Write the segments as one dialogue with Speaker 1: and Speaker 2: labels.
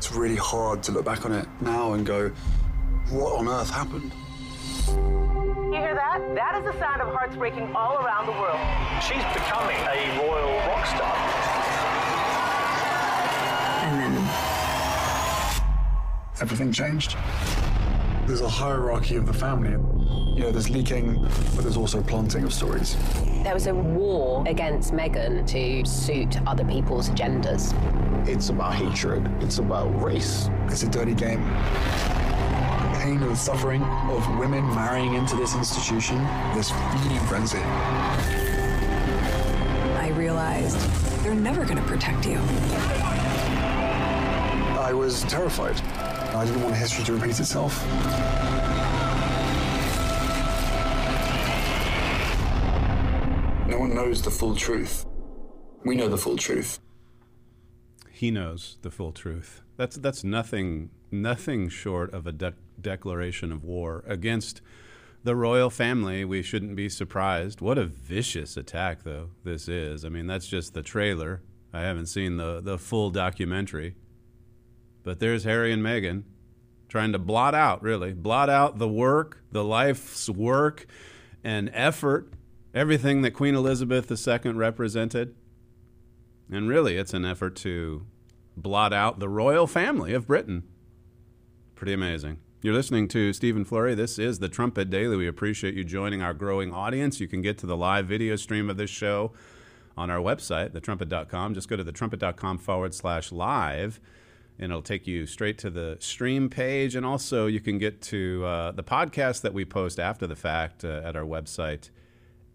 Speaker 1: It's really hard to look back on it now and go, what on earth happened?
Speaker 2: You hear that? That is the sound of hearts breaking all around the world.
Speaker 3: She's becoming a royal rock star.
Speaker 4: And then
Speaker 1: Everything changed. There's a hierarchy of the family. You know, there's leaking, but there's also planting of stories.
Speaker 5: There was a war against Meghan to suit other people's agendas.
Speaker 6: It's about hatred. It's about race.
Speaker 1: It's a dirty game. The pain and suffering of women marrying into this institution, this feeding frenzy.
Speaker 4: I realized they're never going to protect you.
Speaker 1: I was terrified. I didn't want history to repeat itself. No one knows the full truth. We know the full truth.
Speaker 7: He knows the full truth. That's that's nothing nothing short of a de- declaration of war against the royal family. We shouldn't be surprised. What a vicious attack, though this is. I mean, that's just the trailer. I haven't seen the the full documentary. But there's Harry and Meghan trying to blot out, really, blot out the work, the life's work and effort, everything that Queen Elizabeth II represented. And really, it's an effort to blot out the royal family of Britain. Pretty amazing. You're listening to Stephen Flurry. This is the Trumpet Daily. We appreciate you joining our growing audience. You can get to the live video stream of this show on our website, thetrumpet.com. Just go to thetrumpet.com forward slash live and it'll take you straight to the stream page. And also, you can get to uh, the podcast that we post after the fact uh, at our website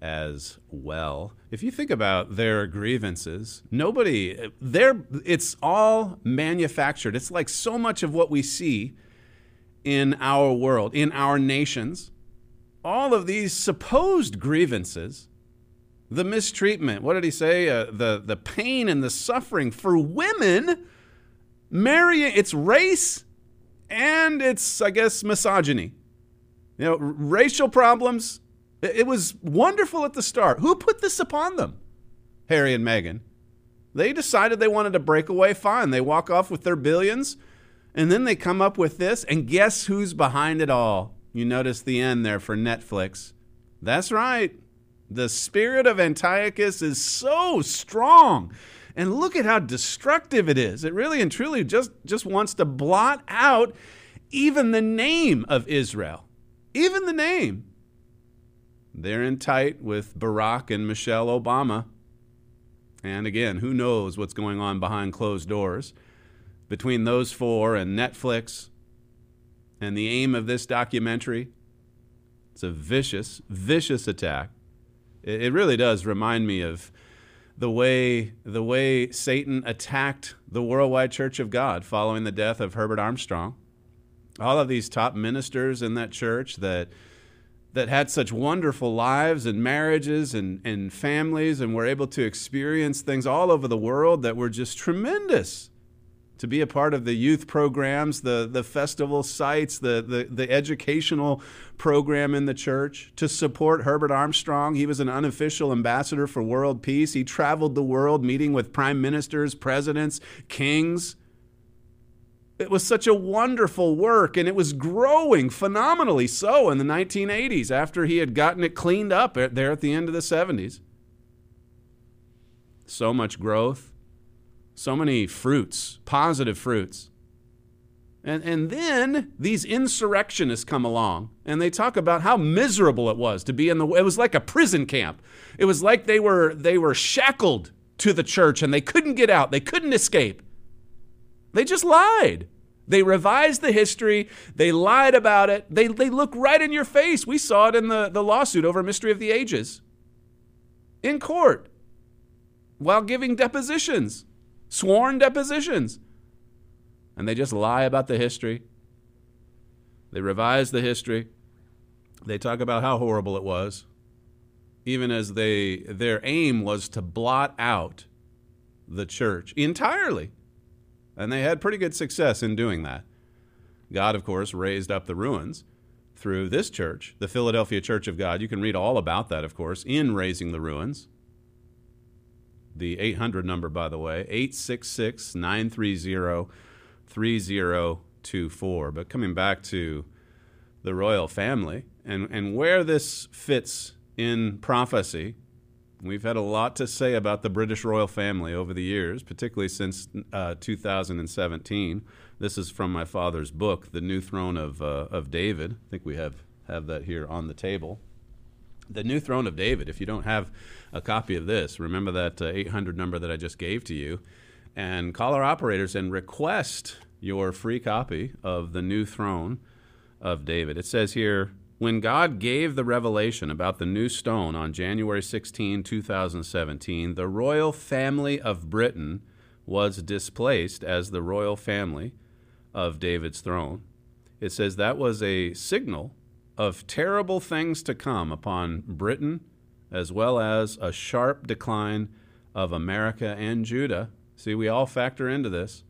Speaker 7: as well. If you think about their grievances, nobody, they're, it's all manufactured. It's like so much of what we see in our world, in our nations. All of these supposed grievances, the mistreatment, what did he say? Uh, the, the pain and the suffering for women marrying it's race and it's i guess misogyny you know r- racial problems it, was wonderful at the start. Who put this upon them? Harry and meghan. They decided they wanted to break away. Fine. They walk off with their billions and then they come up with this and guess who's behind it all? You notice the end there for netflix. That's right. The spirit of antiochus is so strong. And look at how destructive it is. It really and truly just, just wants to blot out even the name of Israel. Even the name. They're in tight with Barack and Michelle Obama. And again, who knows what's going on behind closed doors between those four and Netflix and the aim of this documentary. It's a vicious, vicious attack. It really does remind me of the way the way Satan attacked the worldwide church of God following the death of Herbert Armstrong. All of these top ministers in that church that that had such wonderful lives and marriages and, and families and were able to experience things all over the world that were just tremendous. To be a part of the youth programs, the, the festival sites, the, the, the educational program in the church, to support Herbert Armstrong. He was an unofficial ambassador for world peace. He traveled the world meeting with prime ministers, presidents, kings. It was such a wonderful work, and it was growing phenomenally so in the 1980s after he had gotten it cleaned up there at the end of the 70s. So much growth, so many fruits, positive fruits. And, and then these insurrectionists come along and they talk about how miserable it was to be in the it was like a prison camp. It was like they were they were shackled to the church and they couldn't get out. They couldn't escape. They just lied. They revised the history. They lied about it. They, they look right in your face. We saw it in the, the lawsuit over Mystery of the Ages in court while giving depositions, sworn depositions. and they just lie about the history. They revise the history. They talk about how horrible it was, even as they their aim was to blot out the church entirely. And they had pretty good success in doing that. God, of course, raised up the ruins through this church, the Philadelphia Church of God. You can read all about that, of course, in Raising the Ruins. The 800 number, by the way, 866 930 3024. But coming back to the royal family and, and where this fits in prophecy, we've had a lot to say about the British royal family over the years, particularly since uh, 2017. This is from my father's book, The New Throne of, uh, of David. I think we have, have that here on the table. The New Throne of David. If you don't have a copy of this, remember that uh, 800 number that I just gave to you and call our operators and request your free copy of The New Throne of David. It says here, when God gave the revelation about the new stone on January 16, 2017, the royal family of Britain was displaced as the royal family of David's throne. It says that was a signal of terrible things to come upon Britain, as well as a sharp decline of America and Judah. See, we all factor into this.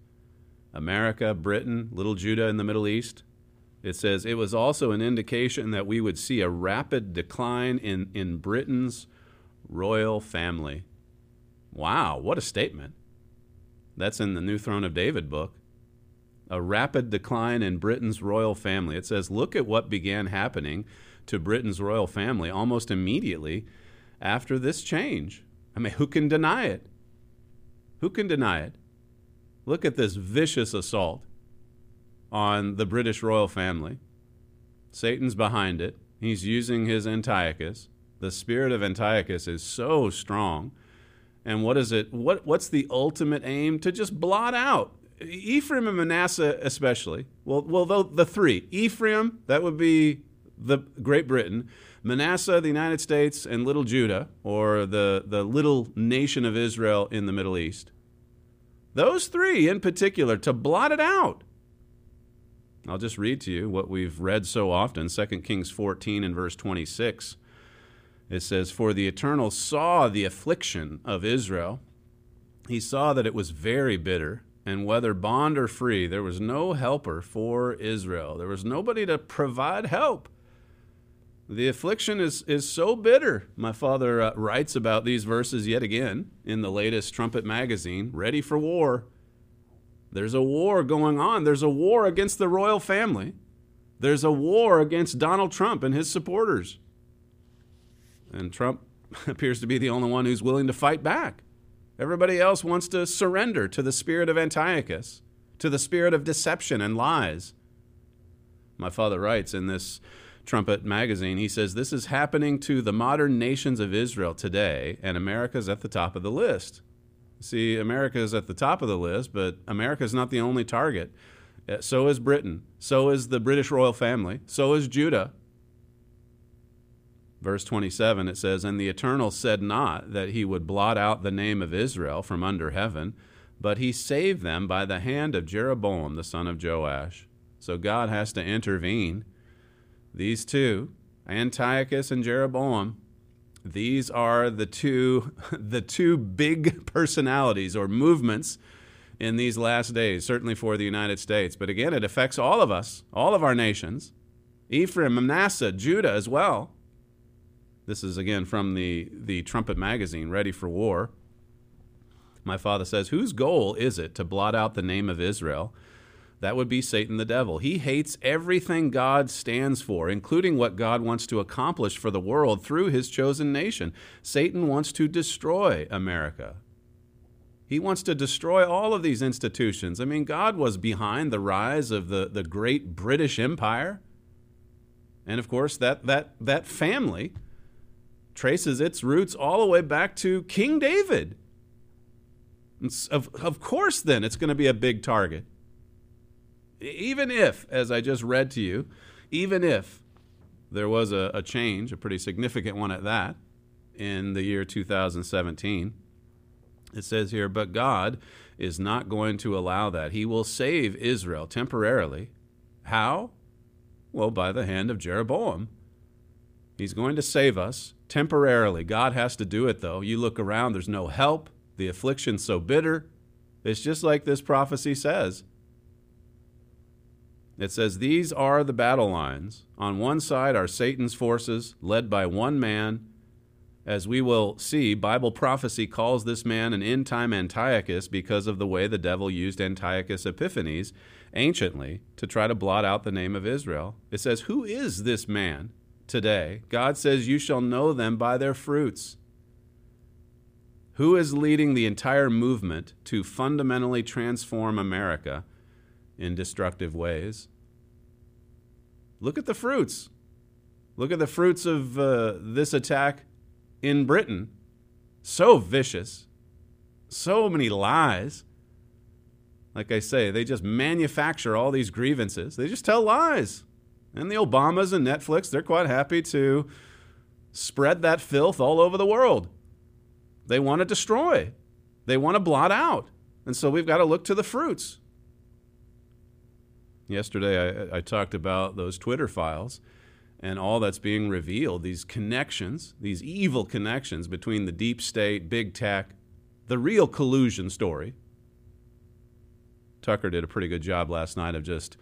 Speaker 7: America, Britain, little Judah in the Middle East. It says it was also an indication that we would see a rapid decline in, in Britain's royal family. Wow, what a statement. That's in the New Throne of David book a rapid decline in Britain's royal family. It says, look at what began happening to Britain's royal family almost immediately after this change. I mean, who can deny it? Who can deny it? Look at this vicious assault on the British royal family. Satan's behind it. He's using his Antiochus. The spirit of Antiochus is so strong. And what is it? What, what's the ultimate aim? To just blot out Ephraim and Manasseh, especially. Well, well, the, the three Ephraim, that would be the Great Britain. Manasseh, the United States, and Little Judah, or the, the little nation of Israel in the Middle East. Those three in particular, to blot it out. I'll just read to you what we've read so often 2 Kings 14 and verse 26. It says, For the Eternal saw the affliction of Israel. He saw that it was very bitter and whether bond or free, there was no helper for Israel. There was nobody to provide help. The affliction is, is so bitter. My father uh, writes about these verses yet again in the latest Trumpet magazine, Ready for War. There's a war going on. There's a war against the royal family. There's a war against Donald Trump and his supporters. And Trump appears to be the only one who's willing to fight back. Everybody else wants to surrender to the spirit of Antiochus, to the spirit of deception and lies. My father writes in this Trumpet magazine, he says, This is happening to the modern nations of Israel today, and America's at the top of the list. See, America is at the top of the list, but America is not the only target. Uh, so is Britain. So is the British royal family. So is Judah. Verse 27, it says, And the Eternal said not that he would blot out the name of Israel from under heaven, but he saved them by the hand of Jeroboam the son of Joash. So God has to intervene. These two, Antiochus and Jeroboam, these are the two, the two big personalities or movements in these last days, certainly for the United States. But again, it affects all of us, all of our nations. Ephraim, Manasseh, Judah as well. This is again from the, the Trumpet magazine, Ready for War. My father says, Whose goal is it to blot out the name of Israel? That would be Satan the devil. He hates everything God stands for, including what God wants to accomplish for the world through his chosen nation. Satan wants to destroy America. He wants to destroy all of these institutions. I mean, God was behind the rise of the, the great British Empire. And of course, that, that, that family traces its roots all the way back to King David. Of, of course, then, it's going to be a big target. Even if, as I just read to you, even if there was a, a change, a pretty significant one at that, in the year 2017, It says here, but God is not going to allow that. He will save Israel temporarily. How? Well, by the hand of Jeroboam. He's going to save us temporarily. God has to do it, though. You look around, there's no help. The affliction's so bitter. It's just like this prophecy says. It says, These are the battle lines. On one side are Satan's forces, led by one man. As we will see, Bible prophecy calls this man an end time Antiochus because of the way the devil used Antiochus Epiphanes anciently to try to blot out the name of Israel. It says, Who is this man today? God says, You shall know them by their fruits. Who is leading the entire movement to fundamentally transform America in destructive ways? Look at the fruits. Look at the fruits of uh, this attack in Britain. So vicious, so many lies. Like I say, they just manufacture all these grievances. They just tell lies. And the Obamas and Netflix, they're quite happy to spread that filth all over the world. They want to destroy, they want to blot out. And so we've got to look to the fruits. Yesterday, I, I, talked about those Twitter files and all that's being revealed these connections, these evil connections between the deep state, big tech, the real collusion story. Tucker did a pretty good job last night of just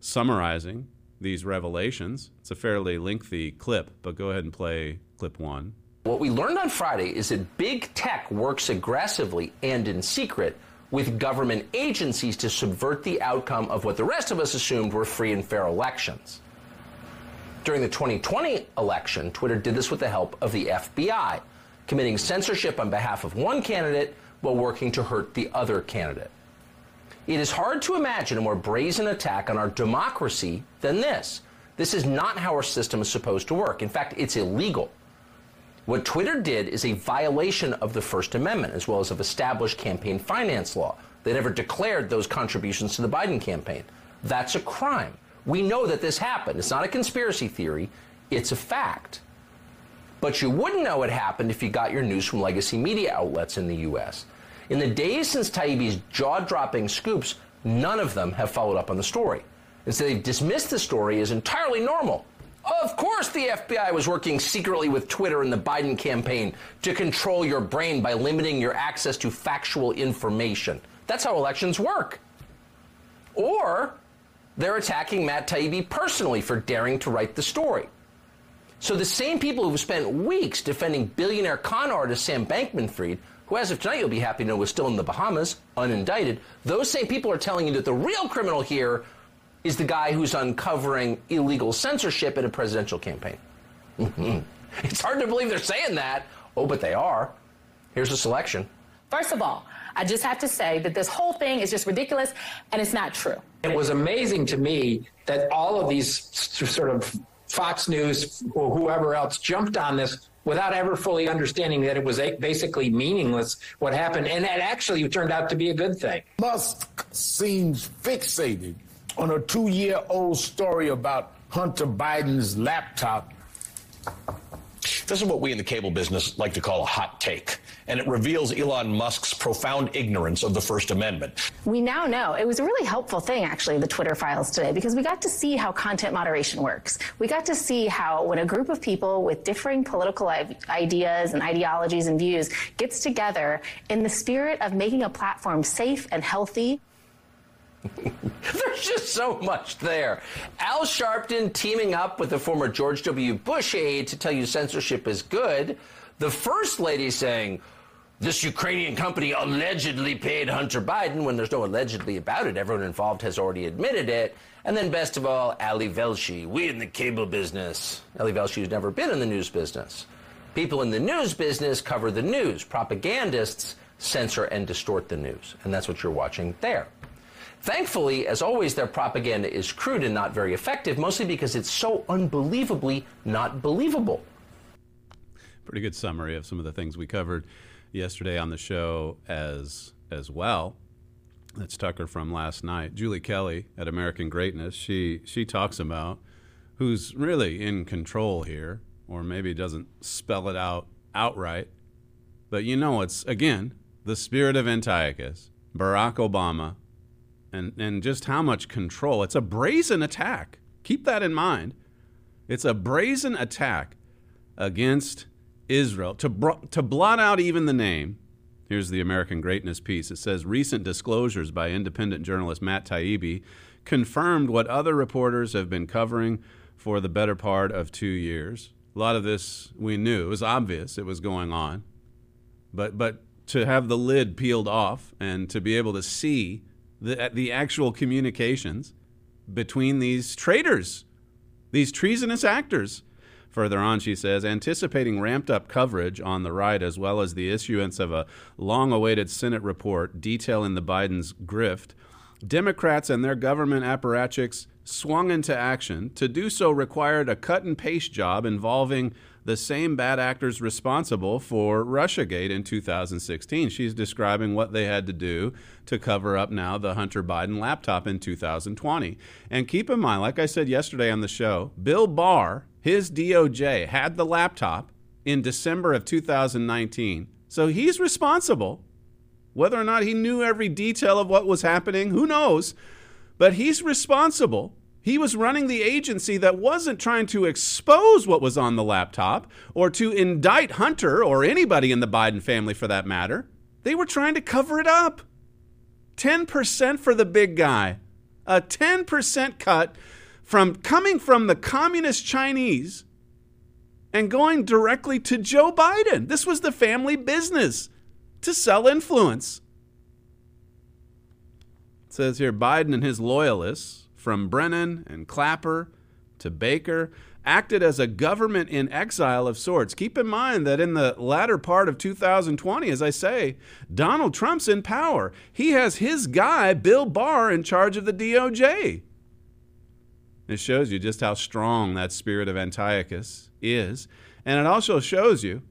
Speaker 7: summarizing these revelations. It's a fairly lengthy clip, but go ahead and play clip one.
Speaker 8: What we learned on Friday is that big tech works aggressively and in secret with government agencies to subvert the outcome of what the rest of us assumed were free and fair elections. During the 2020 election, Twitter did this with the help of the FBI, committing censorship on behalf of one candidate while working to hurt the other candidate. It is hard to imagine a more brazen attack on our democracy than this. This is not how our system is supposed to work. In fact, it's illegal. What Twitter did is a violation of the First Amendment, as well as of established campaign finance law. They never declared those contributions to the Biden campaign. That's a crime. We know that this happened. It's not a conspiracy theory, it's a fact. But you wouldn't know it happened if you got your news from legacy media outlets in the U.S. In the days since Taibbi's jaw dropping scoops, none of them have followed up on the story. And so they've dismissed the story as entirely normal. Of course, the FBI was working secretly with Twitter and the Biden campaign to control your brain by limiting your access to factual information. That's how elections work. Or they're attacking Matt Taibbi personally for daring to write the story. So the same people who've spent weeks defending billionaire con artist Sam Bankman Fried, who as of tonight you'll be happy to know was still in the Bahamas, unindicted, those same people are telling you that the real criminal here is the guy who's uncovering illegal censorship in a presidential campaign. it's hard to believe they're saying that. Oh, but they are. Here's a selection.
Speaker 9: First of all, I just have to say that this whole thing is just ridiculous and it's not true.
Speaker 10: It was amazing to me that all of these sort of Fox News or whoever else jumped on this without ever fully understanding that it was basically meaningless what happened. And that actually turned out to be a good thing.
Speaker 11: Musk seems fixated on a two year old story about Hunter Biden's laptop.
Speaker 12: This is what we in the cable business like to call a hot take, and it reveals Elon Musk's profound ignorance of the First Amendment.
Speaker 13: We now know it was a really helpful thing, actually, the Twitter files today, because we got to see how content moderation works. We got to see how when a group of people with differing political ideas and ideologies and views gets together in the spirit of making a platform safe and healthy
Speaker 8: There's just so much there. Al Sharpton teaming up with the former George W. Bush aide to tell you censorship is good. The First Lady saying, this Ukrainian company allegedly paid Hunter Biden when there's no allegedly about it. Everyone involved has already admitted it. And then, best of all, Ali Velshi. We in the cable business. Ali Velshi has never been in the news business. People in the news business cover the news. Propagandists censor and distort the news. And that's what you're watching there. Thankfully, as always, their propaganda is crude and not very effective, mostly because it's so unbelievably not believable.
Speaker 7: Pretty good summary of some of the things we covered yesterday on the show as as well. That's Tucker from last night. Julie Kelly at American Greatness. She she talks about who's really in control here, or maybe doesn't spell it out outright. But you know, it's again the spirit of Antiochus, Barack Obama, and, and just how much control. It's a brazen attack. Keep that in mind. It's a brazen attack against Israel to, to blot out even the name. Here's the American Greatness piece. It says recent disclosures by independent journalist Matt Taibbi confirmed what other reporters have been covering for the better part of two years. A lot of this we knew. It was obvious it was going on. But, but to have the lid peeled off and to be able to see the, uh, the actual communications between these traitors, these treasonous actors. Further on, she says, anticipating ramped up coverage on the right as well as the issuance of a long awaited Senate report detailing the Biden's grift, Democrats and their government apparatchiks swung into action. To do so required a cut and paste job involving the same bad actors responsible for Russiagate in 2016. She's describing what they had to do to cover up now the Hunter Biden laptop in 2020. And keep in mind, like I said yesterday on the show, Bill Barr, his DOJ, had the laptop in December of 2019. So he's responsible. Whether or not he knew every detail of what was happening, who knows? But he's responsible he was running the agency that wasn't trying to expose what was on the laptop or to indict Hunter or anybody in the Biden family for that matter. They were trying to cover it up. 10% for the big guy. A 10% cut from coming from the communist Chinese and going directly to Joe Biden. This was the family business to sell influence. It says here Biden and his loyalists from Brennan and Clapper to Baker, acted as a government in exile of sorts. Keep in mind that in the latter part of 2020, as I say, Donald Trump's in power. He has his guy, Bill Barr, in charge of the DOJ. It shows you just how strong that spirit of Antiochus is. And it also shows you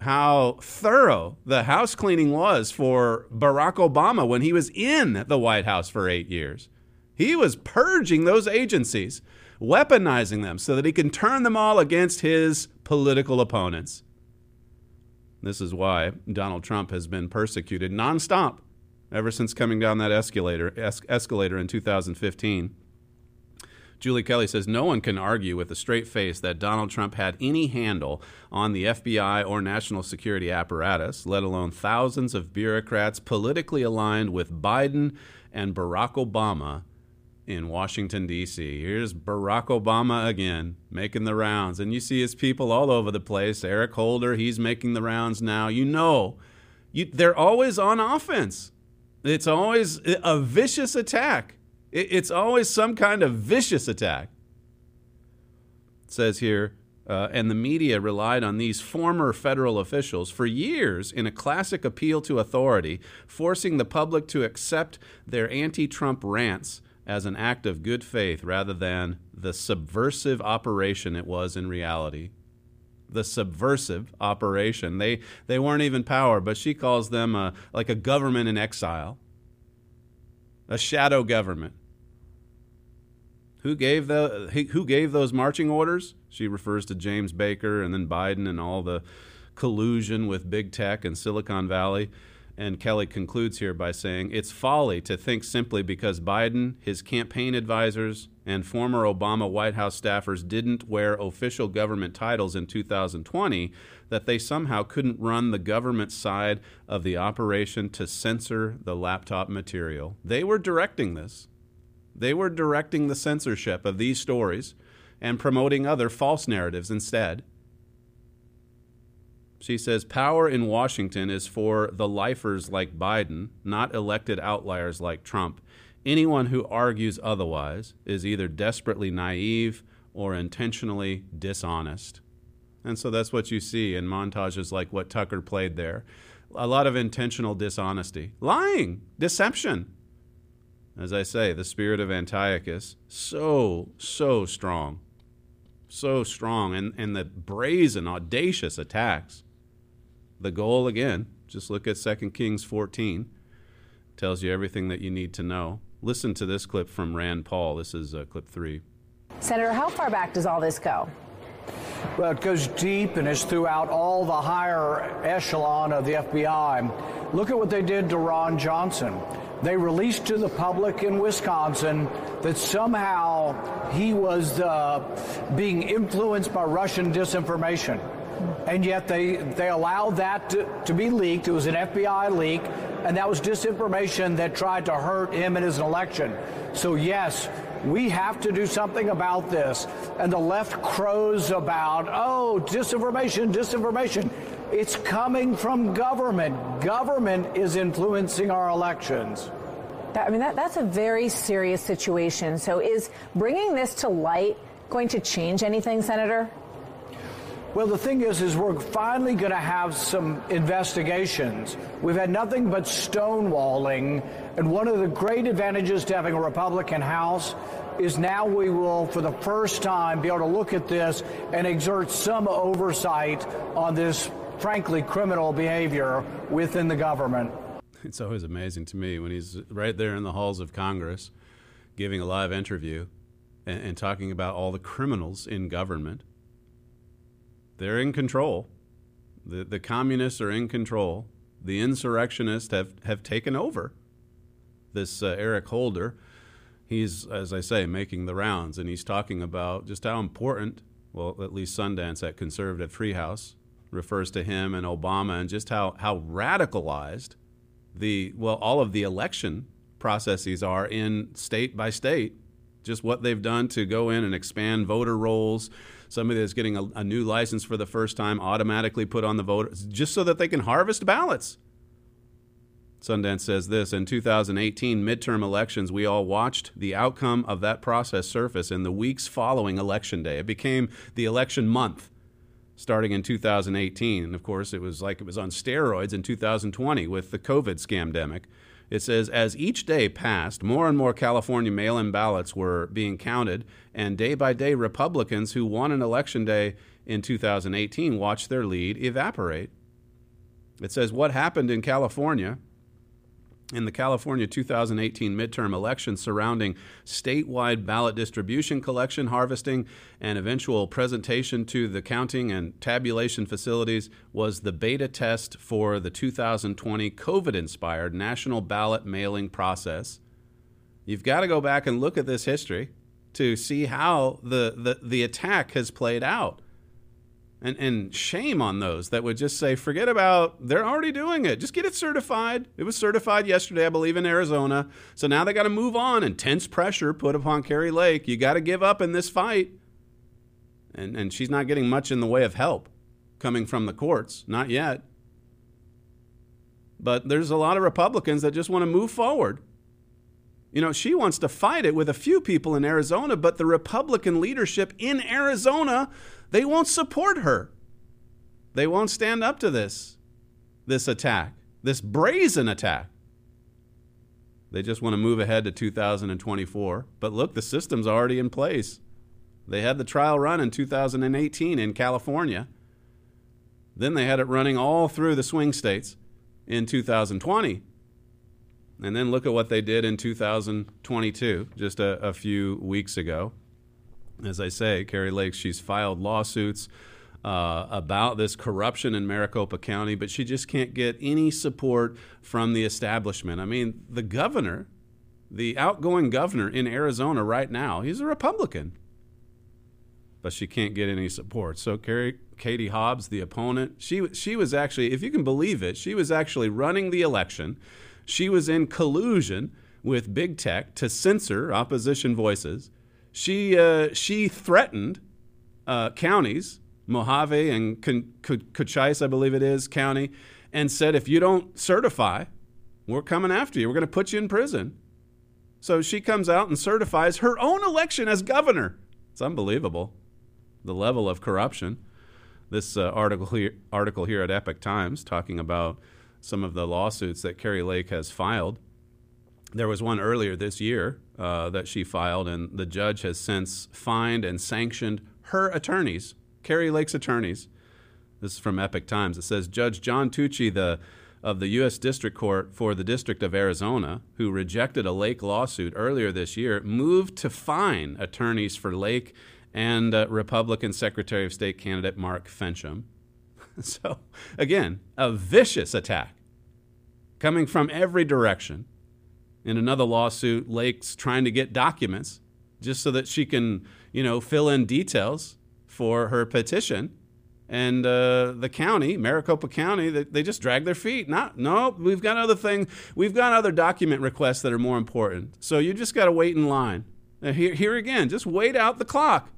Speaker 7: how thorough the house cleaning was for Barack Obama when he was in the White House for eight years. He was purging those agencies, weaponizing them so that he can turn them all against his political opponents. This is why Donald Trump has been persecuted nonstop ever since coming down that escalator, es- escalator in 2015. Julie Kelly says no one can argue with a straight face that Donald Trump had any handle on the FBI or national security apparatus, let alone thousands of bureaucrats politically aligned with Biden and Barack Obama in Washington, D.C. Here's Barack Obama again making the rounds. And you see his people all over the place. Eric Holder, he's making the rounds now. You know, you, they're always on offense. It's always a vicious attack. It, it's always some kind of vicious attack. It says here, uh, and the media relied on these former federal officials for years in a classic appeal to authority, forcing the public to accept their anti Trump rants as an act of good faith rather than the subversive operation it was in reality. The subversive operation. They, they weren't even power, but she calls them a, like a government in exile, a shadow government. Who gave, the, who gave those marching orders? She refers to James Baker and then Biden and all the collusion with big tech and Silicon Valley. And Kelly concludes here by saying it's folly to think simply because Biden, his campaign advisors, and former Obama White House staffers didn't wear official government titles in 2020 that they somehow couldn't run the government side of the operation to censor the laptop material. They were directing this. They were directing the censorship of these stories and promoting other false narratives instead. She says power in Washington is for the lifers like Biden, not elected outliers like Trump. Anyone who argues otherwise is either desperately naive or intentionally dishonest. And so that's what you see in montages like what Tucker played there. A lot of intentional dishonesty, lying, deception. As I say, the spirit of Antiochus, so, so strong. So strong. And, and the brazen, audacious attacks the goal again, just look at 2 Kings 14. Tells you everything that you need to know. Listen to this clip from Rand Paul. This is uh, clip three.
Speaker 2: Senator, how far back does all this go?
Speaker 14: Well, it goes deep and is throughout all the higher echelon of the FBI.
Speaker 15: Look at what they did to Ron Johnson. They released to the public in Wisconsin that somehow he was uh, being influenced by Russian disinformation. And yet they, they allowed that to, to be leaked. It was an FBI leak, and that was disinformation that tried to hurt him in his election. So, yes, we have to do something about this. And the left crows about, oh, disinformation, disinformation. It's coming from government. Government is influencing our elections.
Speaker 14: I mean, that, that's a very serious situation. So, is bringing this to light going to change anything, Senator?
Speaker 15: Well, the thing is, is we're finally going to have some investigations. We've had nothing but stonewalling, and one of the great advantages to having a Republican House is now we will, for the first time, be able to look at this and exert some oversight on this, frankly, criminal behavior within the government.
Speaker 7: It's always amazing to me when he's right there in the halls of Congress giving a live interview and, and talking about all the criminals in government they're in control. The, the communists are in control. The insurrectionists have, have taken over. This uh, Eric Holder, he's, as I say, making the rounds, and he's talking about just how important, well, at least Sundance at Conservative Treehouse refers to him and Obama, and just how, how radicalized the, well, all of the election processes are in state by state. Just what they've done to go in and expand voter rolls, somebody that's getting a, a, new license for the first time automatically put on the voter just so that they can harvest ballots. Sundance says this in 2018 midterm elections, we all watched the outcome of that process surface in the weeks following Election Day. It became the election month starting in 2018. And of course, it was like it was on steroids in 2020 with the COVID scamdemic. It says, as each day passed, more and more California mail in ballots were being counted, and day by day, Republicans who won an election day in 2018 watched their lead evaporate. It says, what happened in California in the California 2018 midterm election surrounding statewide ballot distribution, collection, harvesting, and eventual presentation to the counting and tabulation facilities was the beta test for the 2020 COVID inspired national ballot mailing process. You've got to go back and look at this history to see how the, the, the attack has played out. And, and shame on those that would just say, forget about, they're already doing it. Just get it certified. It was certified yesterday, I believe, in Arizona. So now they got to move on. Intense pressure put upon Kari Lake. You got to give up in this fight. And, and she's not getting much in the way of help coming from the courts. Not yet. But there's a lot of Republicans that just want to move forward. You know, she wants to fight it with a few people in Arizona, but the Republican leadership in Arizona they won't support her. They won't stand up to this, this attack, this brazen attack. They just want to move ahead to 2024. But look, the system's already in place. They had the trial run in 2018 in California. Then they had it running all through the swing states in 2020. And then look at what they did in 2022, just a, a few weeks ago as I say, Kari Lake, she's filed lawsuits uh, about this corruption in Maricopa County, but she just can't get any support from the establishment. I mean, the governor, the outgoing governor in Arizona right now, he's a Republican, but she can't get any support. So, Kari, Katie Hobbs, the opponent, she she was actually, if you can believe it, she was actually running the election. She was in collusion with big tech to censor opposition voices. She uh, she threatened uh, counties, Mohave and Cochise, I believe it is, county, and said if you don't certify, we're coming after you. We're going to put you in prison. So she comes out and certifies her own election as governor. It's unbelievable, the level of corruption. This uh, article here, article here at Epoch Times talking about some of the lawsuits that Kari Lake has filed. There was one earlier this year uh, that she filed, and the judge has since fined and sanctioned her attorneys, Kari Lake's attorneys. This is from Epoch Times. It says Judge John Tuchi, the of the U.S. District Court for the District of Arizona, who rejected a Lake lawsuit earlier this year, moved to fine attorneys for Lake and uh, Republican Secretary of State candidate Mark Finchem. so, again, a vicious attack coming from every direction. In another lawsuit, Lake's trying to get documents just so that she can, you know, fill in details for her petition. And uh, the county, Maricopa County, they, they just drag their feet. Not, no, we've got other things. We've got other document requests that are more important. So you just got to wait in line. Here, here again, just wait out the clock.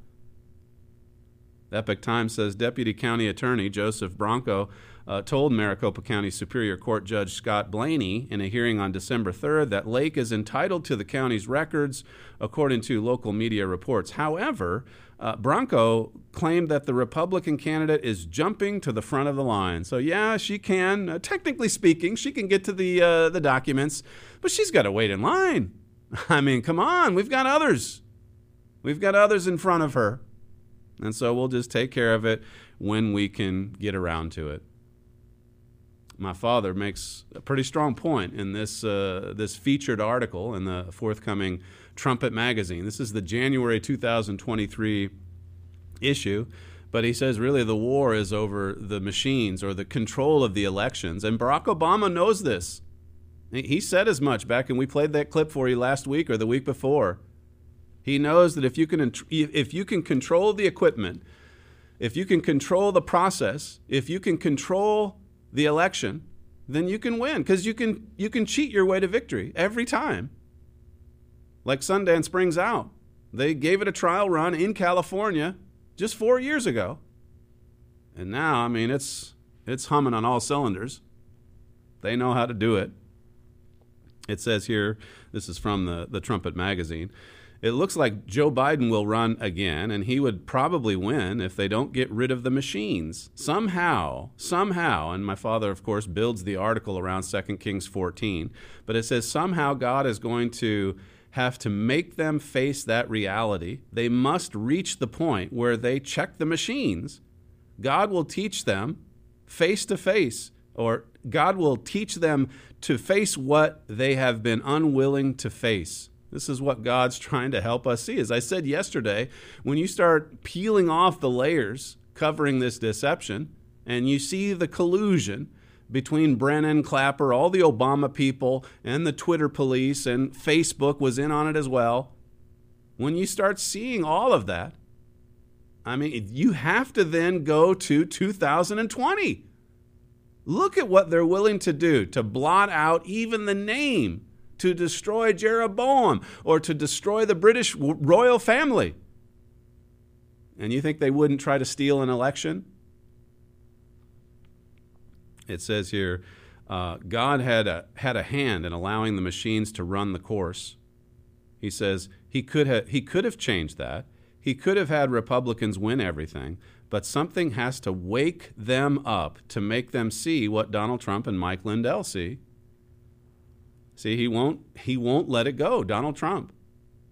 Speaker 7: Epoch Times says Deputy County Attorney Joseph Branco uh, told Maricopa County Superior Court Judge Scott Blaney in a hearing on December 3rd that Lake is entitled to the county's records, according to local media reports. However, uh, Branco claimed that the Republican candidate is jumping to the front of the line. So yeah, she can, uh, technically speaking, she can get to the uh, the documents, but she's got to wait in line. I mean, come on, we've got others. We've got others in front of her. And so we'll just take care of it when we can get around to it. My father makes a pretty strong point in this, uh, this featured article in the forthcoming Trumpet magazine. This is the January 2023 issue. But he says really the war is over the machines or the control of the elections. And Barack Obama knows this. He said as much back when we played that clip for you last week or the week before. He knows that if you can if you can control the equipment, if you can control the process, if you can control the election, then you can win because you can you can cheat your way to victory every time. Like Sundance brings out. They gave it a trial run in California just 4 years ago. And now, I mean, it's it's humming on all cylinders. They know how to do it. It says here, this is from the, the Trumpet magazine it looks like Joe Biden will run again, and he would probably win if they don't get rid of the machines. Somehow, somehow, and my father, of course, builds the article around 2 Kings 14, but it says somehow God is going to have to make them face that reality. They must reach the point where they check the machines. God will teach them face to face, or God will teach them to face what they have been unwilling to face. This is what God's trying to help us see. As I said yesterday, when you start peeling off the layers covering this deception and you see the collusion between Brennan, Clapper, all the Obama people, and the Twitter police, and Facebook was in on it as well. When you start seeing all of that, I mean, you have to then go to 2020. Look at what they're willing to do to blot out even the name to destroy Jeroboam or to destroy the British royal family. And you think they wouldn't try to steal an election? It says here uh, God had a, had a hand in allowing the machines to run the course. He says he could, ha- he could have changed that. He could have had Republicans win everything, but something has to wake them up to make them see what Donald Trump and Mike Lindell see. See, he won't he won't let it go. Donald Trump.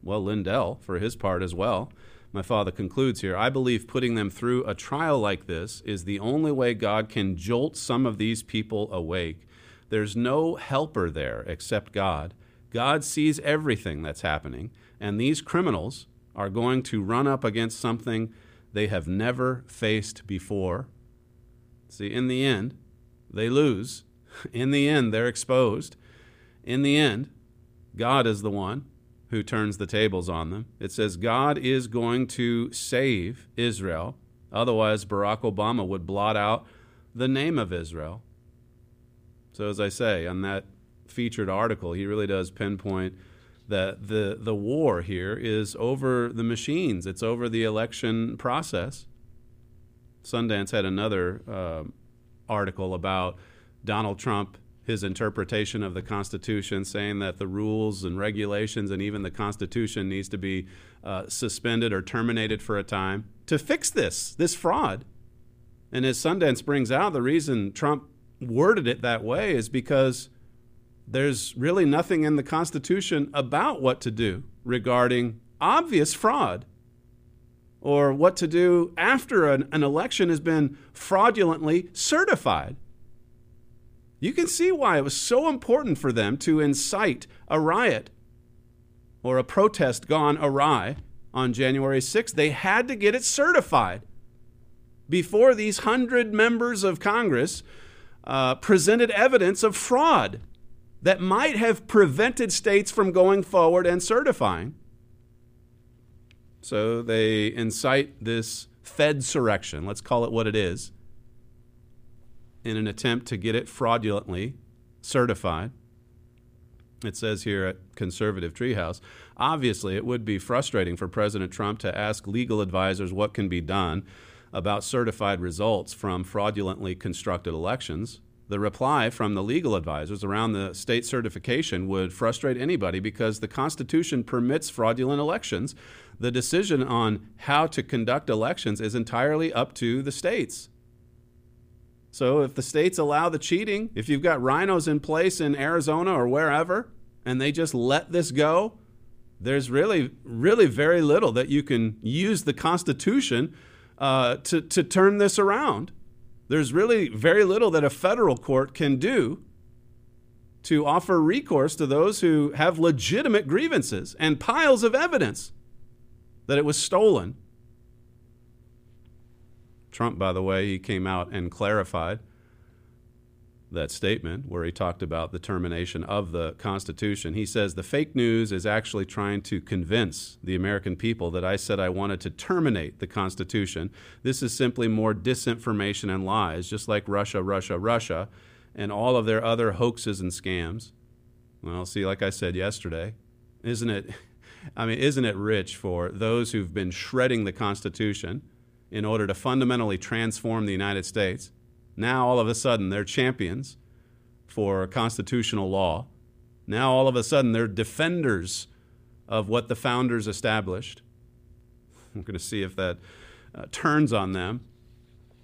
Speaker 7: Well, Lindell for his part as well. My father concludes here, I believe putting them through a trial like this is the only way God can jolt some of these people awake. There's no helper there except God. God sees everything that's happening, and these criminals are going to run up against something they have never faced before. See, in the end, they lose. In the end, they're exposed in the end, God is the one who turns the tables on them. It says God is going to save Israel. Otherwise, Barack Obama would blot out the name of Israel. So, as I say, on that featured article, he really does pinpoint that the, the war here is over the machines, it's over the election process. Sundance had another uh, article about Donald Trump his interpretation of the Constitution, saying that the rules and regulations and even the Constitution needs to be uh, suspended or terminated for a time to fix this, this fraud. And as Sundance brings out, the reason Trump worded it that way is because there's really nothing in the Constitution about what to do regarding obvious fraud or what to do after an, an election has been fraudulently certified. You can see why it was so important for them to incite a riot or a protest gone awry on January 6th. They had to get it certified before these hundred members of Congress uh, presented evidence of fraud. that might have prevented states from going forward and certifying. So they incite this Fedsurrection, let's call it what it is, in an attempt to get it fraudulently certified. It says here at Conservative Treehouse obviously, it would be frustrating for President Trump to ask legal advisors what can be done about certified results from fraudulently constructed elections. The reply from the legal advisors around the state certification would frustrate anybody because the Constitution permits fraudulent elections. The decision on how to conduct elections is entirely up to the states. So if the states allow the cheating, if you've got RINOs in place in Arizona or wherever, and they just let this go, there's really, really very little that you can use the Constitution uh, to, to turn this around. There's really very little that a federal court can do to offer recourse to those who have legitimate grievances and piles of evidence that it was stolen Trump, by the way, he came out and clarified that statement where he talked about the termination of the Constitution. He says the fake news is actually trying to convince the American people that I said I wanted to terminate the Constitution. This is simply more disinformation and lies, just like Russia, Russia, Russia, and all of their other hoaxes and scams. Well, see, like I said yesterday, isn't it? I mean, isn't it rich for those who've been shredding the Constitution? In order to fundamentally transform the United States. Now, all of a sudden, they're champions for constitutional law. Now, all of a sudden, they're defenders of what the founders established. We're going to see if that uh, turns on them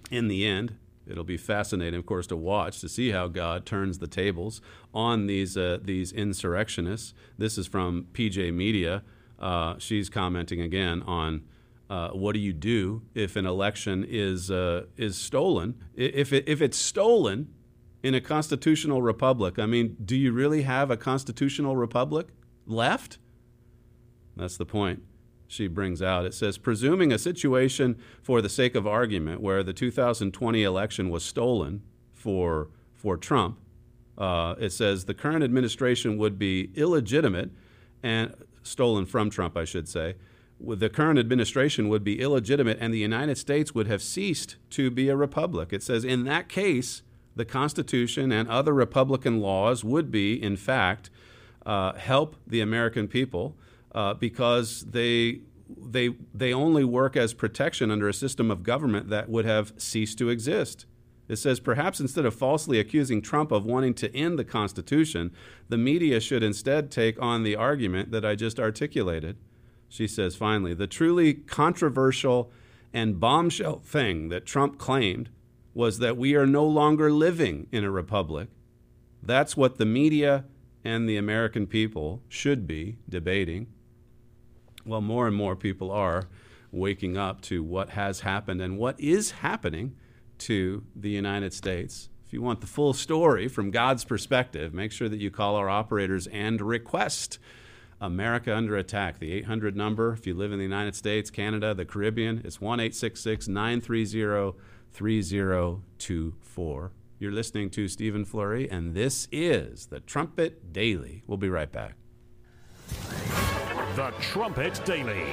Speaker 7: in the end. It'll be fascinating, of course, to watch to see how God turns the tables on these uh, these insurrectionists. This is from PJ Media. Uh, she's commenting again on uh, what do you do if an election is uh, is stolen? If it, if it's stolen in a constitutional republic, I mean, do you really have a constitutional republic left? That's the point she brings out. It says, presuming a situation for the sake of argument where the 2020 election was stolen for for Trump, uh, it says the current administration would be illegitimate and stolen from Trump, I should say the current administration would be illegitimate and the United States would have ceased to be a republic. It says, in that case, the Constitution and other Republican laws would be, in fact, uh, help the American people uh, because they, they, they only work as protection under a system of government that would have ceased to exist. It says perhaps instead of falsely accusing Trump of wanting to end the Constitution, the media should instead take on the argument that I just articulated she says finally, the truly controversial and bombshell thing that Trump claimed was that we are no longer living in a republic. That's what the media and the American people should be debating. Well, more and more people are waking up to what has happened and what is happening to the United States. If you want the full story from God's perspective, make sure that you call our operators and request America Under Attack, the 800 number. If you live in the United States, Canada, the Caribbean, it's 1 930 3024. You're listening to Stephen Flurry, and this is the Trumpet Daily. We'll be right back.
Speaker 16: The Trumpet Daily.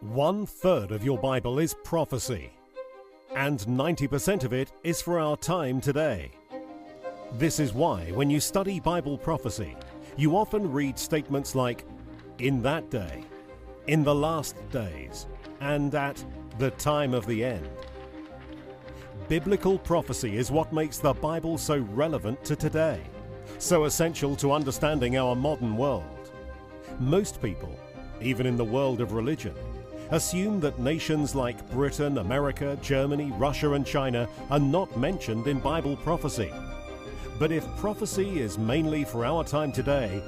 Speaker 17: One third of your Bible is prophecy, and 90% of it is for our time today. This is why, when you study Bible prophecy, you often read statements like, in that day, in the last days, and at the time of the end. Biblical prophecy is what makes the Bible so relevant to today, so essential to understanding our modern world. Most people, even in the world of religion, assume that nations like Britain, America, Germany, Russia, and China are not mentioned in Bible prophecy. But if prophecy is mainly for our time today,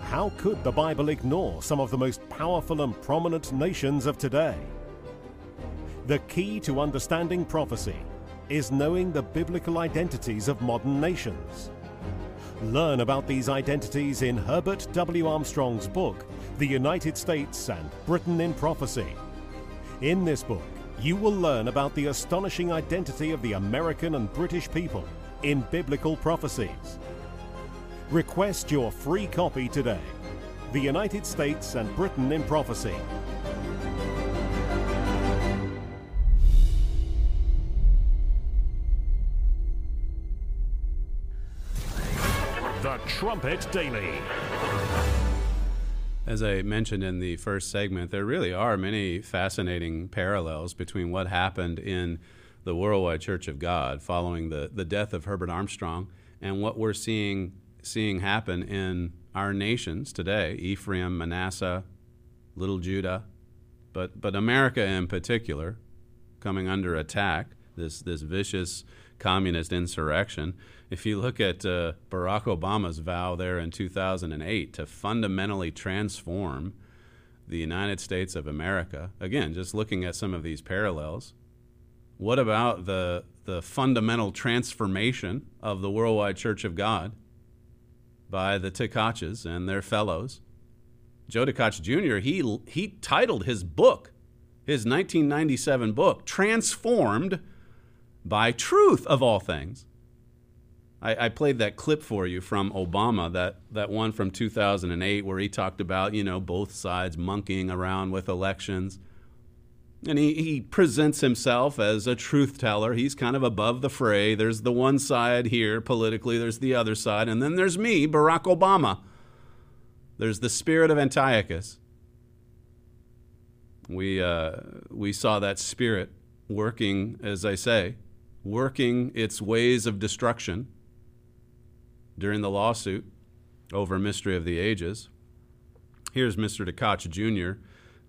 Speaker 17: how could the Bible ignore some of the most powerful and prominent nations of today? The key to understanding prophecy is knowing the biblical identities of modern nations. Learn about these identities in Herbert W. Armstrong's book, The United States and Britain in Prophecy. In this book, you will learn about the astonishing identity of the American and British people in biblical prophecies. Request your free copy today. The United States and Britain in Prophecy.
Speaker 16: The Trumpet Daily.
Speaker 7: As I mentioned in the first segment, there really are many fascinating parallels between what happened in the Worldwide Church of God following the, the death of Herbert Armstrong and what we're seeing seeing happen in our nations today Ephraim, Manasseh, Little Judah, but, but America in particular, coming under attack, this, this vicious communist insurrection. If you look at uh, Barack Obama's vow there in 2008 to fundamentally transform the United States of America, again, just looking at some of these parallels, what about the, the fundamental transformation of the worldwide Church of God by the Tkaches and their fellows? Joe Tkach Jr., he, he titled his book, his 1997 book, Transformed by Truth of All Things. I, I, played that clip for you from Obama, that, that one from 2008, where he talked about, you know, both sides monkeying around with elections. And he, he presents himself as a truth teller. He's kind of above the fray. There's the one side here politically, there's the other side, and then there's me, Barack Obama. There's the spirit of Antiochus. We, uh, we saw that spirit working, as I say, working its ways of destruction during the lawsuit over Mystery of the Ages. Here's Mr. Tkach Jr.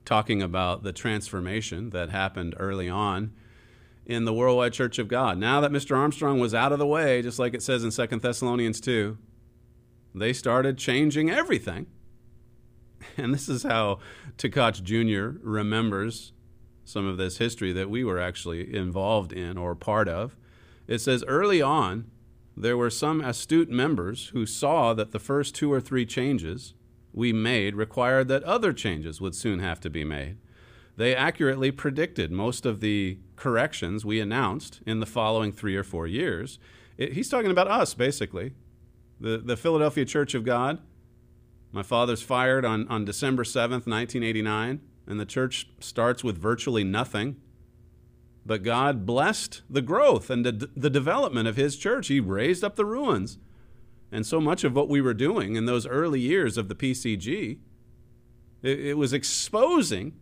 Speaker 7: talking about the transformation that happened early on in the Worldwide Church of God. Now that Mr. Armstrong was out of the way, just like it says in 2 Thessalonians 2, they started changing everything. And this is how Tkach Jr. remembers some of this history that we were actually involved in or part of. It says early on, there were some astute members who saw that the first two or three changes we made required that other changes would soon have to be made. They accurately predicted most of the corrections we announced in the following three or four years. It, he's talking about us, basically. The, the Philadelphia Church of God. My father's fired on, on December 7th, 1989, and the church starts with virtually nothing. But God blessed the growth and the, the development of His church. He raised up the ruins. And so much of what we were doing in those early years of the PCG, it, it was exposing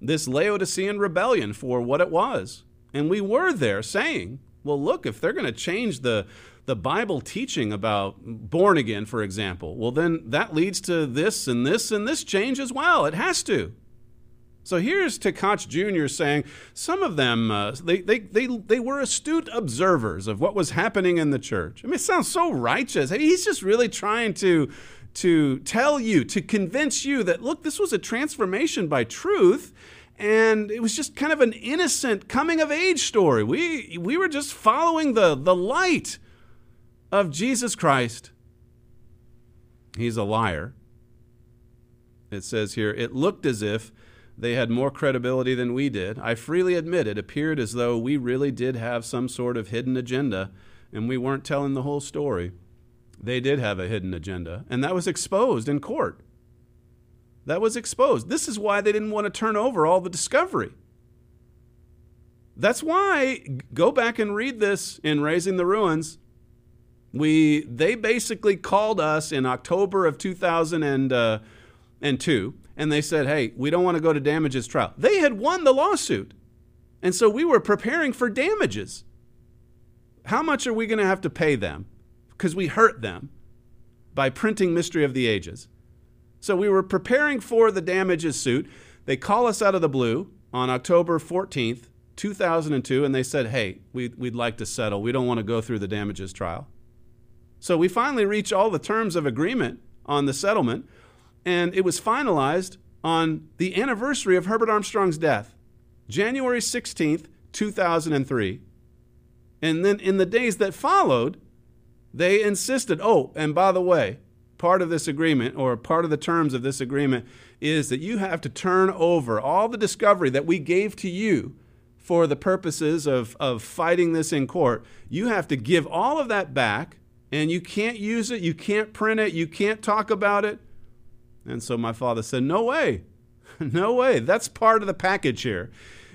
Speaker 7: this Laodicean rebellion for what it was. And we were there saying, well, look, if they're going to change the, the Bible teaching about born again, for example, well, then that leads to this and this and this change as well. It has to. So here's Tkach Jr. saying some of them, uh, they, they, they, they were astute observers of what was happening in the church. I mean, it sounds so righteous. I mean, He's just really trying to, to tell you, to convince you that, look, this was a transformation by truth. And it was just kind of an innocent coming of age story. We, we were just following the, the light of Jesus Christ. He's a liar. It says here, it looked as if they had more credibility than we did. I freely admit it appeared as though we really did have some sort of hidden agenda and we weren't telling the whole story. They did have a hidden agenda, and that was exposed in court. That was exposed. This is why they didn't want to turn over all the discovery. That's why go back and read this in Raising the Ruins. We they basically called us in October of 2002 uh, and they said, hey, we don't want to go to damages trial. They had won the lawsuit. And so we were preparing for damages. How much are we going to have to pay them? Because we hurt them by printing Mystery of the Ages. So we were preparing for the damages suit. They call us out of the blue on October 14th, 2002, and they said, hey, we'd, we'd like to settle. We don't want to go through the damages trial. So we finally reach all the terms of agreement on the settlement and it was finalized on the anniversary of Herbert Armstrong's death, January 16th, 2003. And then in the days that followed, they insisted, oh, and by the way, part of this agreement or part of the terms of this agreement is that you have to turn over all the discovery that we gave to you for the purposes of, of fighting this in court, you have to give all of that back and you can't use it, you can't print it, you can't talk about it. And so my father said, No way. no way. That's part of the package here.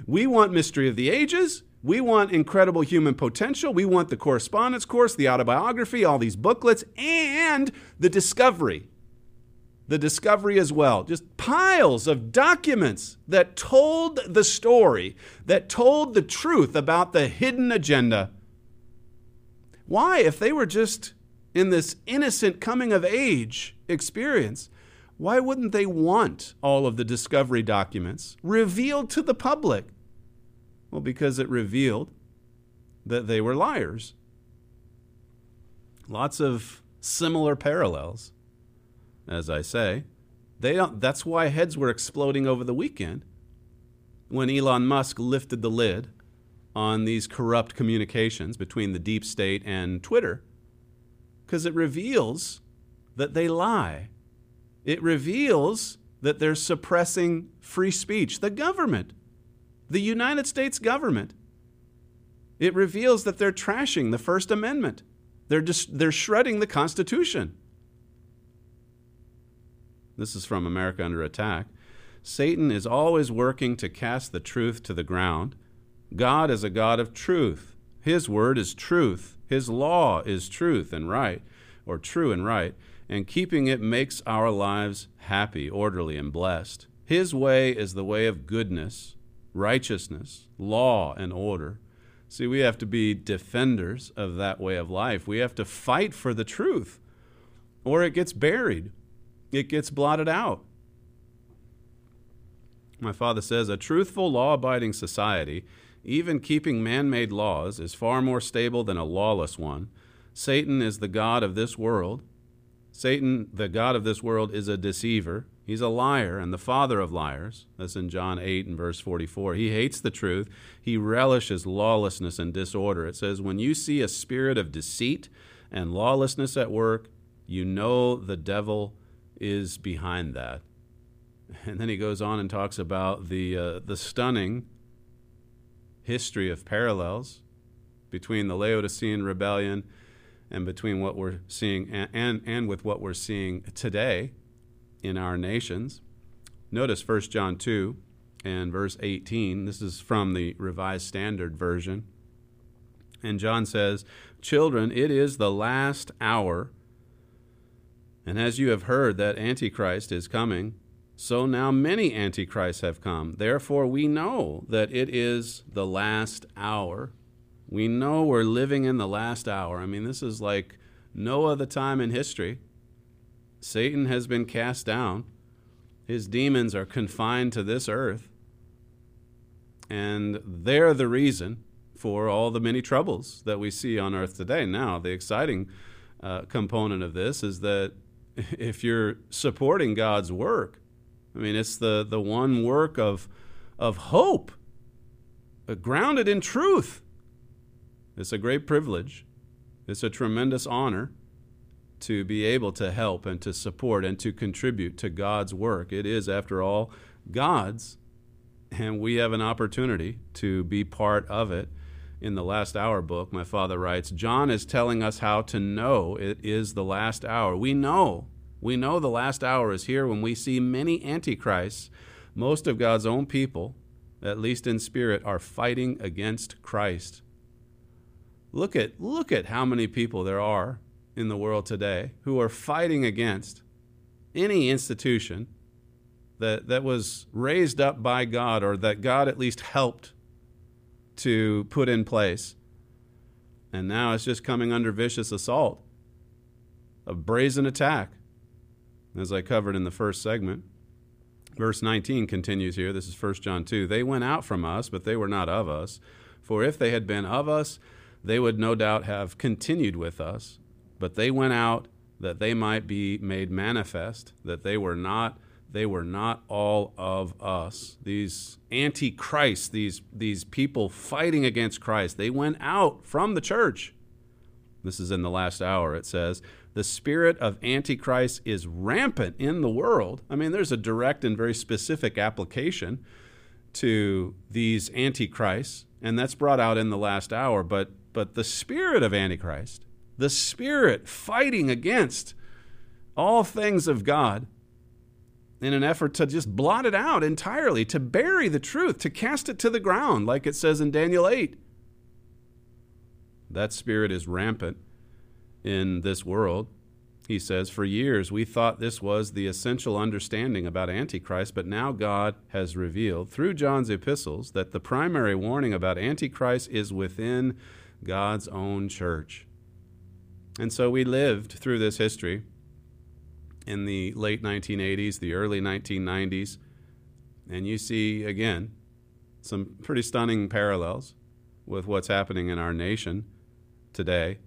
Speaker 7: We want Mystery of the Ages. We want incredible human potential. We want the correspondence course, the autobiography, all these booklets, and the discovery. The discovery as well. Just piles of documents that told the story, that told the truth about the hidden agenda. Why, if they were just in this innocent coming of age experience, why wouldn't they want all of the discovery documents revealed to the public? Well, because it revealed that they were liars. Lots of similar parallels, as I say. They don't, that's why heads were exploding over the weekend when Elon Musk lifted the lid on these corrupt communications between the deep state and Twitter, because it reveals that they lie. It reveals that they're suppressing free speech. The government the United States government. It reveals that they're trashing the First Amendment. They're, just, they're shredding the Constitution. This is from America Under Attack. Satan is always working to cast the truth to the ground. God is a God of truth. His word is truth. His law is truth and right, or true and right, and keeping it makes our lives happy, orderly, and blessed. His way is the way of goodness, righteousness, law, and order. See, we have to be defenders of that way of life. We have to fight for the truth, or it gets buried, it gets blotted out. My father says a truthful, law abiding society, even keeping man made laws, is far more stable than a lawless one. Satan is the God of this world. Satan, the God of this world, is a deceiver. He's a liar and the father of liars. That's in John 8 and verse 44. He hates the truth. He relishes lawlessness and disorder. It says, When you see a spirit of deceit and lawlessness at work, you know the devil is behind that. And then he goes on and talks about the, uh, the stunning history of parallels between the Laodicean rebellion and between what we're seeing and, and, and with what we're seeing today in our nations. Notice 1 John 2 and verse 18. This is from the Revised Standard Version. And John says, Children, it is the last hour. And as you have heard that Antichrist is coming, so now many Antichrists have come. Therefore, we know that it is the last hour. We know we're living in the last hour. I mean, this is like no other time in history. Satan has been cast down. His demons are confined to this earth. And they're the reason for all the many troubles that we see on earth today. Now, the exciting uh, component of this is that if you're supporting God's work, I mean, it's the, the one work of, of hope, uh, grounded in truth. It's a great privilege. It's a tremendous honor to be able to help and to support and to contribute to God's work. It is, after all, God's, and we have an opportunity to be part of it. In the Last Hour book, my father writes John is telling us how to know it is the last hour. We know. We know the last hour is here when we see many antichrists. Most of God's own people, at least in spirit, are fighting against Christ. Look at, look at how many people there are in the world today who are fighting against any institution that, that was raised up by God or that God at least helped to put in place. And now it's just coming under vicious assault, a brazen attack, as I covered in the first segment. Verse 19 continues here. This is 1 John 2. They went out from us, but they were not of us. For if they had been of us, they would no doubt have continued with us but they went out that they might be made manifest that they were not they were not all of us. These antichrists these these people fighting against christ they went out from the church. This is in the last hour. It says the spirit of antichrist is rampant in the world. I mean there's a direct and very specific application to these antichrists, and that's brought out in the last hour, but but the spirit of antichrist, the spirit fighting against all things of God in an effort to just blot it out entirely, to bury the truth, to cast it to the ground, like it says in Daniel 8. That spirit is rampant in this world. He says, For years we thought this was the essential understanding about Antichrist, but now God has revealed through John's epistles that the primary warning about Antichrist is within God's own church. And so we lived through this history in the late 1980s, the early 1990s, and you see again some pretty stunning parallels with what's happening in our nation today.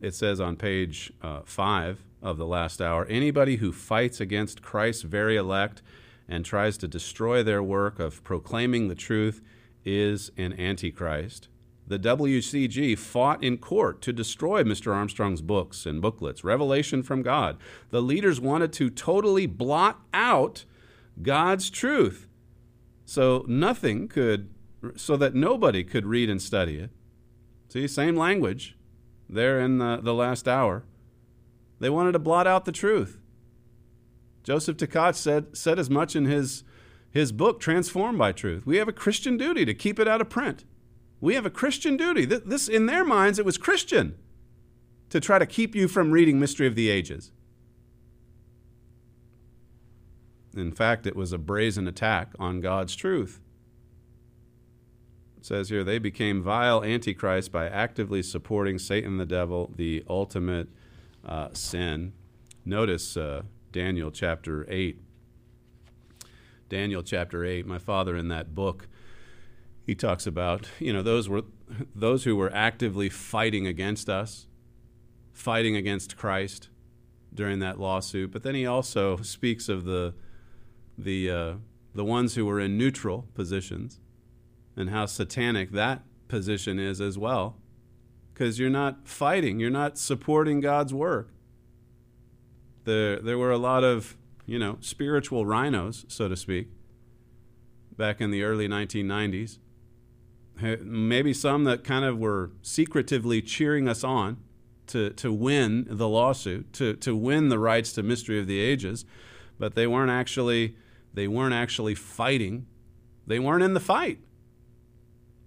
Speaker 7: It says on page uh, five of the last hour anybody who fights against Christ's very elect and tries to destroy their work of proclaiming the truth is an antichrist. The WCG fought in court to destroy Mr. Armstrong's books and booklets, Revelation from God. The leaders wanted to totally blot out God's truth so nothing could, so that nobody could read and study it. See, same language there in the, the last hour. They wanted to blot out the truth. Joseph Tkach said, said as much in his, his book, Transformed by Truth. We have a Christian duty to keep it out of print. We have a Christian duty. This, in their minds, it was Christian to try to keep you from reading Mystery of the Ages. In fact, it was a brazen attack on God's truth. It says here, they became vile antichrists by actively supporting Satan the devil, the ultimate uh, sin. Notice uh, Daniel chapter 8. Daniel chapter 8. My father in that book, he talks about, you know, those were those who were actively fighting against us, fighting against Christ during that lawsuit. But then he also speaks of the the uh, the ones who were in neutral positions and how satanic that position is as well because you're not fighting, you're not supporting God's work. There, there were a lot of, you know, spiritual RINOs, so to speak, back in the early 1990s. Maybe some that kind of were secretively cheering us on to, to win the lawsuit, to, to win the rights to Mystery of the Ages, but they weren't actually they weren't actually fighting. They weren't in the fight.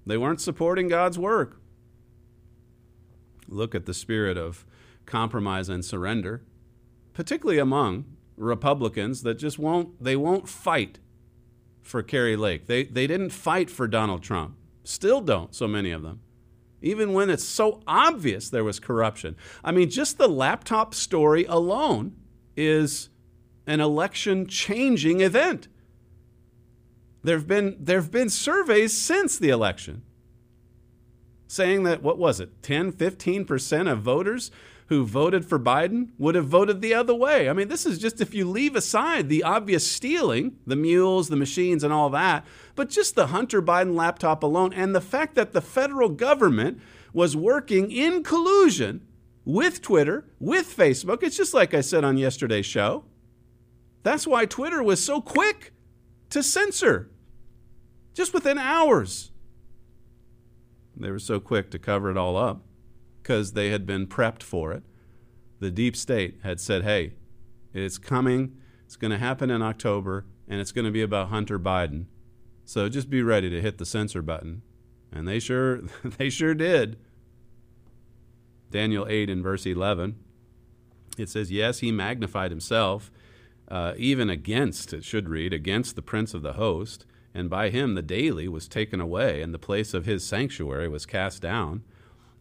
Speaker 7: They weren't supporting God's work look at the spirit of compromise and surrender, particularly among Republicans that just won't they won't fight for Kari Lake. They they didn't fight for Donald Trump. Still don't so many of them. Even when it's so obvious there was corruption. I mean, just the laptop story alone is an election changing event. There've been there've been surveys since the election saying that, what was it, 10, 15% of voters who voted for Biden would have voted the other way. I mean, this is just if you leave aside the obvious stealing, the mules, the machines, and all that, but just the Hunter Biden laptop alone, and the fact that the federal government was working in collusion with Twitter, with Facebook. It's just like I said on yesterday's show. That's why Twitter was so quick to censor, just within hours. They were so quick to cover it all up because they had been prepped for it. The deep state had said, hey, it's coming, it's going to happen in October, and it's going to be about Hunter Biden. So just be ready to hit the censor button. And they sure they sure did. Daniel 8 in verse 11. It says, Yes, he magnified himself, uh, even against, it should read, against the prince of the host and by him the daily was taken away, and the place of his sanctuary was cast down.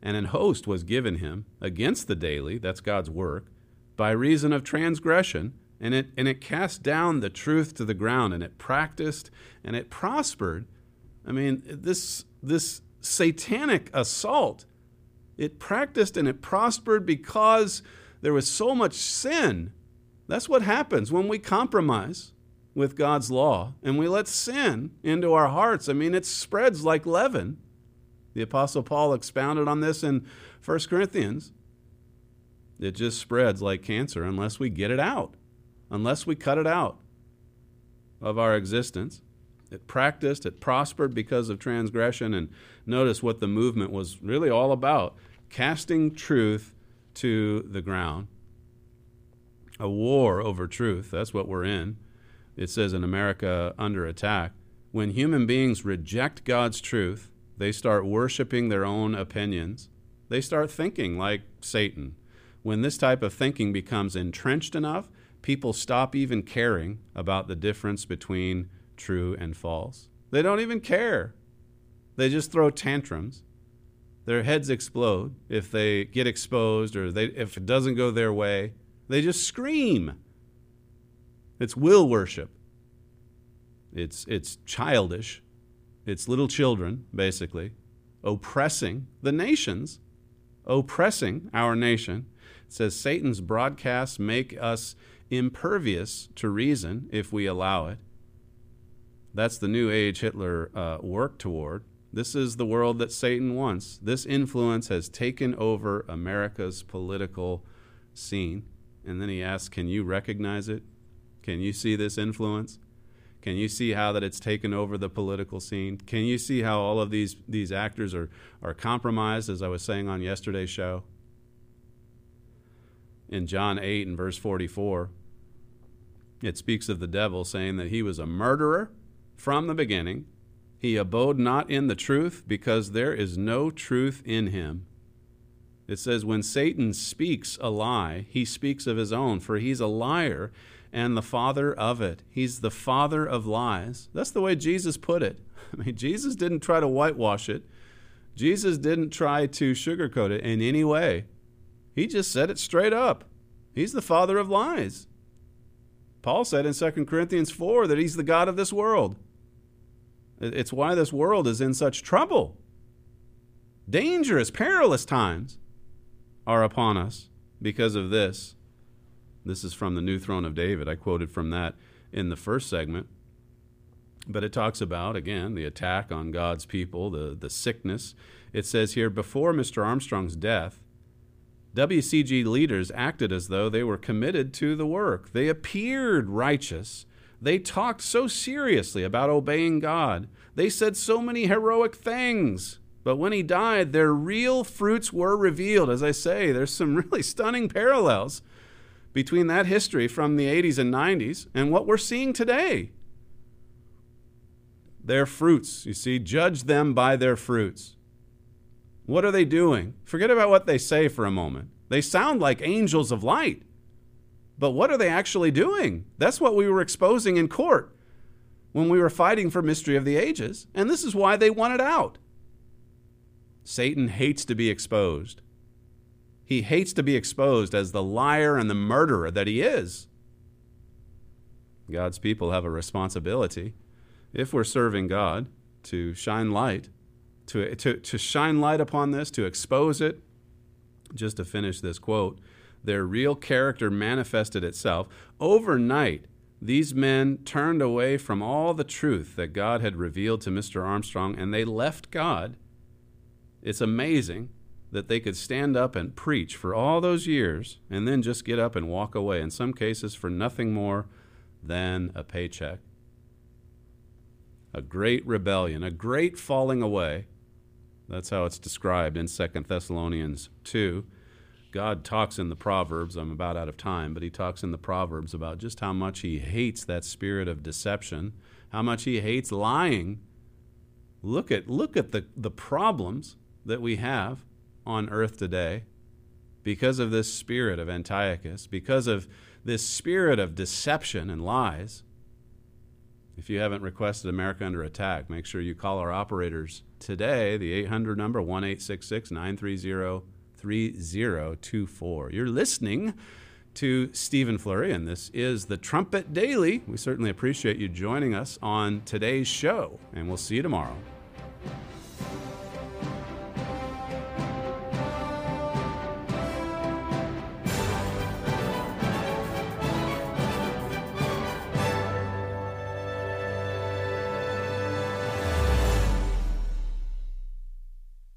Speaker 7: And an host was given him against the daily, that's God's work, by reason of transgression, and it, and it cast down the truth to the ground, and it practiced, and it prospered. I mean, this, this satanic assault, it practiced and it prospered because there was so much sin. That's what happens when we compromise with God's law and we let sin into our hearts, I mean, it spreads like leaven. The Apostle Paul expounded on this in 1 Corinthians. It just spreads like cancer unless we get it out, unless we cut it out of our existence. It practiced, it prospered because of transgression. And notice what the movement was really all about casting truth to the ground. A war over truth, that's what we're in. It says in America under attack. When human beings reject God's truth, they start worshiping their own opinions. They start thinking like Satan. When this type of thinking becomes entrenched enough, people stop even caring about the difference between true and false. They don't even care. They just throw tantrums. Their heads explode if they get exposed or they, if it doesn't go their way. They just scream. It's will worship. It's, it's childish. It's little children, basically, oppressing the nations, oppressing our nation. It says Satan's broadcasts make us impervious to reason if we allow it. That's the new age Hitler uh, worked toward. This is the world that Satan wants. This influence has taken over America's political scene. And then he asks, Can you recognize it? Can you see this influence? Can you see how that it's taken over the political scene? Can you see how all of these, these actors are, are compromised, as I was saying on yesterday's show? In John 8 and verse 44, it speaks of the devil saying that he was a murderer from the beginning. He abode not in the truth because there is no truth in him. It says, when Satan speaks a lie, he speaks of his own, for he's a liar and the father of it. He's the father of lies. That's the way Jesus put it. I mean, Jesus didn't try to whitewash it, Jesus didn't try to sugarcoat it in any way. He just said it straight up. He's the father of lies. Paul said in 2 Corinthians 4 that he's the God of this world. It's why this world is in such trouble. Dangerous, perilous times are upon us because of this. This is from the New Throne of David. I quoted from that in the first segment. But it talks about, again, the attack on God's people, the, the sickness. It says here before Mr. Armstrong's death, WCG leaders acted as though they were committed to the work. They appeared righteous. They talked so seriously about obeying God. They said so many heroic things. But when he died, their real fruits were revealed. As I say, there's some really stunning parallels between that history from the 80s and 90s and what we're seeing today. Their fruits, you see, judge them by their fruits. What are they doing? Forget about what they say for a moment. They sound like angels of light. But what are they actually doing? That's what we were exposing in court when we were fighting for Mystery of the Ages, and this is why they want it out. Satan hates to be exposed. He hates to be exposed as the liar and the murderer that he is. God's people have a responsibility, if we're serving God, to shine light, to, to, to shine light upon this, to expose it. Just to finish this quote, their real character manifested itself. Overnight, these men turned away from all the truth that God had revealed to Mr. Armstrong and they left God. It's amazing that they could stand up and preach for all those years and then just get up and walk away, in some cases for nothing more than a paycheck. A great rebellion, a great falling away. That's how it's described in 2 Thessalonians 2. God talks in the Proverbs, I'm about out of time, but he talks in the Proverbs about just how much he hates that spirit of deception, how much he hates lying. Look at, look at the, the problems that we have on earth today because of this spirit of Antiochus, because of this spirit of deception and lies. If you haven't requested America Under Attack, make sure you call our operators today, the 800 number 1 930 3024. You're listening to Stephen Flurry, and this is the Trumpet Daily. We certainly appreciate you joining us on today's show, and we'll see you tomorrow.